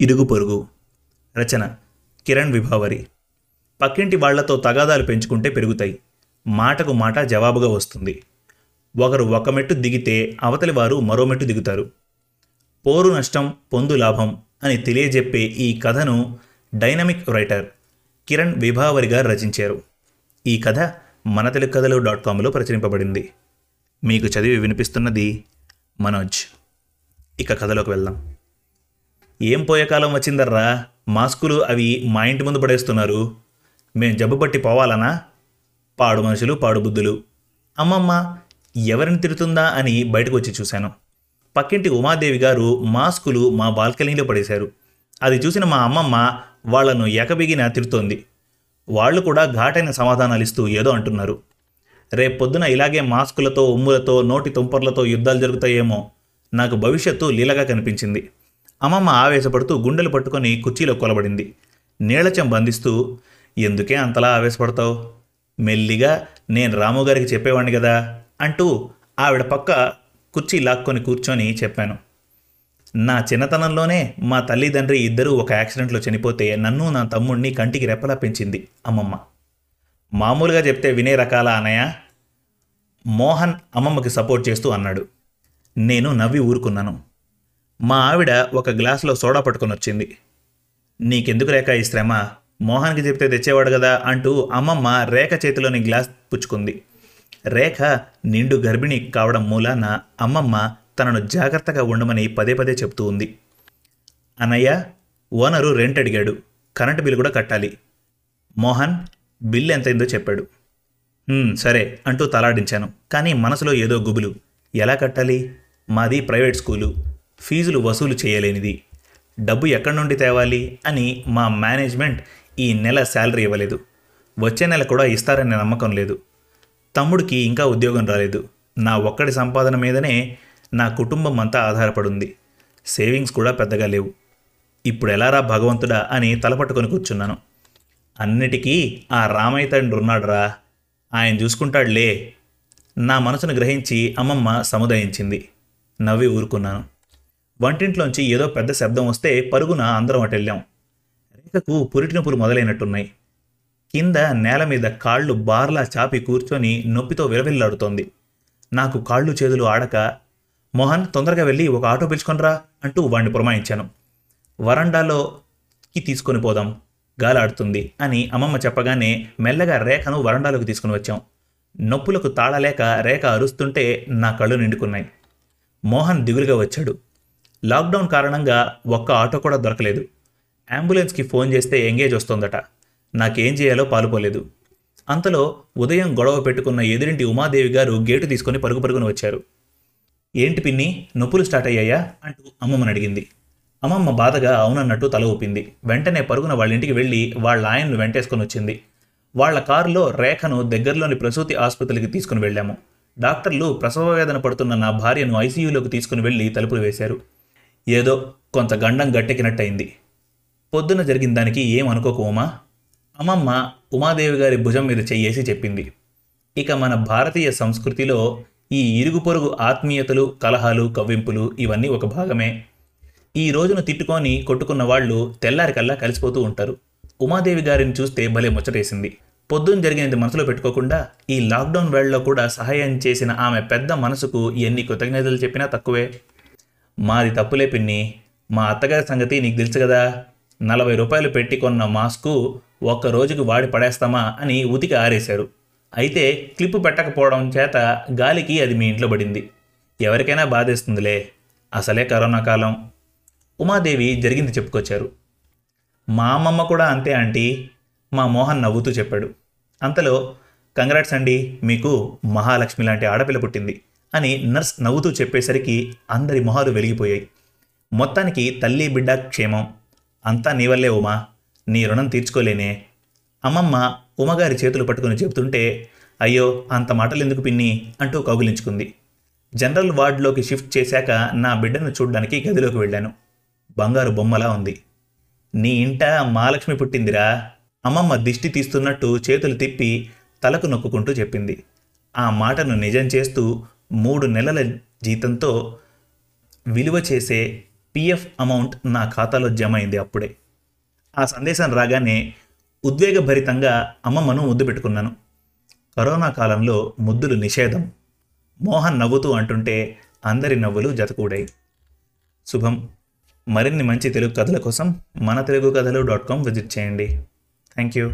ఇరుగు పొరుగు. రచన కిరణ్ విభావరి. పక్కింటి వాళ్ళతో తగాదాలు పెంచుకుంటే పెరుగుతాయి. మాటకు మాట జవాబుగా వస్తుంది. ఒకరు ఒక మెట్టు దిగితే అవతలి వారు మరో మెట్టు దిగుతారు. పోరు నష్టం పొందు లాభం అని తెలియజెప్పే ఈ కథను డైనమిక్ రైటర్ కిరణ్ విభావరి గారు రచించారు. ఈ కథ మన తెలుగు కథలు డాట్ కామ్లో ప్రచురింపబడింది. మీకు చదివి వినిపిస్తున్నది మనోజ్. ఇక కథలోకి వెళ్దాం. ఏం పోయే కాలం వచ్చిందర్రా? మాస్కులు అవి మా ఇంటి ముందు పడేస్తున్నారు. మేం జబ్బు పట్టి పోవాలనా? పాడు మనుషులు పాడు బుద్ధులు. అమ్మమ్మ ఎవరిని తిడుతుందా అని బయటకు వచ్చి చూశాను. పక్కింటి ఉమాదేవి గారు మాస్కులు మా బాల్కనీలో పడేశారు. అది చూసిన మా అమ్మమ్మ వాళ్ళను ఎకబిగిన తిడుతోంది. వాళ్ళు కూడా ఘాటైన సమాధానాలు ఇస్తూ ఏదో అంటున్నారు. రేపు పొద్దున ఇలాగే మాస్కులతో ఉమ్ములతో నోటి తుంపర్లతో యుద్ధాలు జరుగుతాయేమో నాకు భవిష్యత్తు లీలగా కనిపించింది. అమ్మమ్మ ఆవేశపడుతూ గుండెలు పట్టుకొని కుర్చీలో కొలబడింది. నీళ్ళచెం బంధిస్తూ ఎందుకే అంతలా ఆవేశపడతావు? మెల్లిగా నేను రాము గారికి చెప్పేవాడిని కదా అంటూ ఆవిడ పక్క కుర్చీ లాక్కొని కూర్చొని చెప్పాను. నా చిన్నతనంలోనే మా తల్లిదండ్రి ఇద్దరూ ఒక యాక్సిడెంట్లో చనిపోతే నన్ను నా తమ్ముణ్ణి కంటికి రెప్పలా పెంచింది అమ్మమ్మ. మామూలుగా చెప్తే వినే రకాల అనయ? మోహన్ అమ్మమ్మకి సపోర్ట్ చేస్తూ అన్నాడు. నేను నవ్వి ఊరుకున్నాను. మా ఆవిడ ఒక గ్లాసులో సోడా పట్టుకొని వచ్చింది. నీకెందుకు రేఖ ఈ శ్రమ? మోహన్కి చెప్తే తెచ్చేవాడు కదా అంటూ అమ్మమ్మ రేఖ చేతిలోని గ్లాస్ పుచ్చుకుంది. రేఖ నిండు గర్భిణి కావడం మూలాన అమ్మమ్మ తనను జాగ్రత్తగా ఉండమని పదే పదే చెప్తూ ఉంది. అన్నయ్య ఓనరు రెంట్ అడిగాడు. కరెంటు బిల్లు కూడా కట్టాలి. మోహన్ బిల్ ఎంతైందో చెప్పాడు. సరే అంటూ తలాడించాను. కానీ మనసులో ఏదో గుబులు. ఎలా కట్టాలి? మాది ప్రైవేట్ స్కూలు. ఫీజులు వసూలు చేయలేనిది. డబ్బు ఎక్కడి నుండి తేవాలి అని మా మేనేజ్మెంట్ ఈ నెల శాలరీ ఇవ్వలేదు. వచ్చే నెల కూడా ఇస్తారనే నమ్మకం లేదు. తమ్ముడికి ఇంకా ఉద్యోగం రాలేదు. నా ఒక్కడి సంపాదన మీదనే నా కుటుంబం అంతా ఆధారపడుంది. సేవింగ్స్ కూడా పెద్దగా లేవు. ఇప్పుడు ఎలారా భగవంతుడా అని తలపట్టుకొని కూర్చున్నాను. అన్నిటికీ ఆ రామయ్య తండ్రి ఉన్నాడురా. ఆయన చూసుకుంటాడులే. నా మనసును గ్రహించి అమ్మమ్మ సముదాయించింది. నవ్వి ఊరుకున్నాను. వంటింట్లోంచి ఏదో పెద్ద శబ్దం వస్తే పరుగున అందరం అటెళ్ళాం రేఖకు పురిటి నొప్పులు మొదలైనట్టున్నాయి. కింద నేల మీద కాళ్ళు బార్లా చాపి కూర్చొని నొప్పితో విలవిల్లాడుతోంది. నాకు కాళ్ళు చేతులు ఆడక మోహన్ తొందరగా వెళ్ళి ఒక ఆటో పిలుచుకొనరా అంటూ వాణ్ణి పురమాయించాను. వరండాలోకి తీసుకొని పోదాం గాలాడుతుంది అని అమ్మమ్మ చెప్పగానే మెల్లగా రేఖను వరండాలోకి తీసుకుని వచ్చాం. నొప్పులకు తాళలేక రేఖ అరుస్తుంటే నా కళ్ళు నిండుకున్నాయి. మోహన్ దిగులుగా వచ్చాడు. లాక్డౌన్ కారణంగా ఒక్క ఆటో కూడా దొరకలేదు. అంబులెన్స్కి ఫోన్ చేస్తే ఎంగేజ్ వస్తోందట. నాకేం చేయాలో పాలుపోలేదు. అంతలో ఉదయం గొడవ పెట్టుకున్న ఎదురింటి ఉమాదేవి గారు గేటు తీసుకొని పరుగు పరుగున వచ్చారు. ఏంటి పిన్ని నొప్పులు స్టార్ట్ అయ్యాయా? అంటూ అమ్మమ్మని అడిగింది. అమ్మమ్మ బాధగా అవునన్నట్టు తల ఊపింది. వెంటనే పరుగున వాళ్ళ ఇంటికి వెళ్ళి వాళ్ళ ఆయన్ను వెంటేసుకొని వచ్చింది. వాళ్ళ కారులో రేఖను దగ్గరలోని ప్రసూతి ఆసుపత్రికి తీసుకుని వెళ్ళాము. డాక్టర్లు ప్రసవ వేదన పడుతున్న నా భార్యను ఐసీయూలోకి తీసుకుని వెళ్ళి తలుపులు వేశారు. ఏదో కొంత గండం గట్టెక్కినట్టయింది. పొద్దున జరిగిన దానికి ఏమనుకోకు ఉమా? అమ్మమ్మ ఉమాదేవి గారి భుజం మీద చెయ్యేసి చెప్పింది. ఇక మన భారతీయ సంస్కృతిలో ఈ ఇరుగు పొరుగు ఆత్మీయతలు కలహాలు కవ్వింపులు ఇవన్నీ ఒక భాగమే. ఈ రోజును తిట్టుకొని కొట్టుకున్న వాళ్ళు తెల్లారికల్లా కలిసిపోతూ ఉంటారు. ఉమాదేవి గారిని చూస్తే భలే ముచ్చటేసింది. పొద్దున్న జరిగినది మనసులో పెట్టుకోకుండా ఈ లాక్డౌన్ వేళలో కూడా సహాయం చేసిన ఆమె పెద్ద మనసుకు ఎన్ని కృతజ్ఞతలు చెప్పినా తక్కువే. మాది తప్పులే పిన్ని. మా అత్తగారి సంగతి నీకు తెలుసు కదా. నలభై రూపాయలు పెట్టి కొన్న మాస్కు ఒక్క రోజుకి వాడి పడేస్తామా అని ఉతికి ఆరేశారు అయితే క్లిప్పు పెట్టకపోవడం చేత గాలికి అది మీ ఇంట్లో పడింది. ఎవరికైనా బాధేస్తుందిలే. అసలే కరోనా కాలం. ఉమాదేవి జరిగింది చెప్పుకొచ్చారు. మా అమ్మమ్మ కూడా అంతే ఆంటీ. మా మోహన్ నవ్వుతూ చెప్పాడు. అంతలో కంగ్రాట్స్ అండి మీకు మహాలక్ష్మి లాంటి ఆడపిల్ల పుట్టింది. అని నర్స్ నవ్వుతూ చెప్పేసరికి అందరి మొహాలు వెలిగిపోయాయి. మొత్తానికి తల్లి బిడ్డ క్షేమం. అంతా నీ వల్లే ఉమా నీ రుణం తీర్చుకోలేనే. అమ్మమ్మ ఉమగారి చేతులు పట్టుకుని చెబుతుంటే అయ్యో అంత మాటలు ఎందుకు పిన్ని అంటూ కౌగిలించుకుంది. జనరల్ వార్డులోకి షిఫ్ట్ చేశాక నా బిడ్డను చూడ్డానికి గదిలోకి వెళ్ళాను. బంగారు బొమ్మలా ఉంది. నీ ఇంట మహాలక్ష్మి పుట్టిందిరా. అమ్మమ్మ దిష్టి తీస్తున్నట్టు చేతులు తిప్పి తలకు నొక్కుకుంటూ చెప్పింది. ఆ మాటను నిజం చేస్తూ మూడు నెలల జీతంతో విలువ చేసే పిఎఫ్ అమౌంట్ నా ఖాతాలో జమ అయింది అప్పుడే. ఆ సందేశం రాగానే ఉద్వేగభరితంగా అమ్మమ్మను ముద్దు పెట్టుకున్నాను. కరోనా కాలంలో ముద్దులు నిషేధం. మోహన్ నవ్వుతూ అంటుంటే అందరి నవ్వులు జతకూడాయి. శుభం. మరిన్ని మంచి తెలుగు కథల కోసం మన తెలుగు కథలు డాట్ కామ్ విజిట్ చేయండి. Thank you.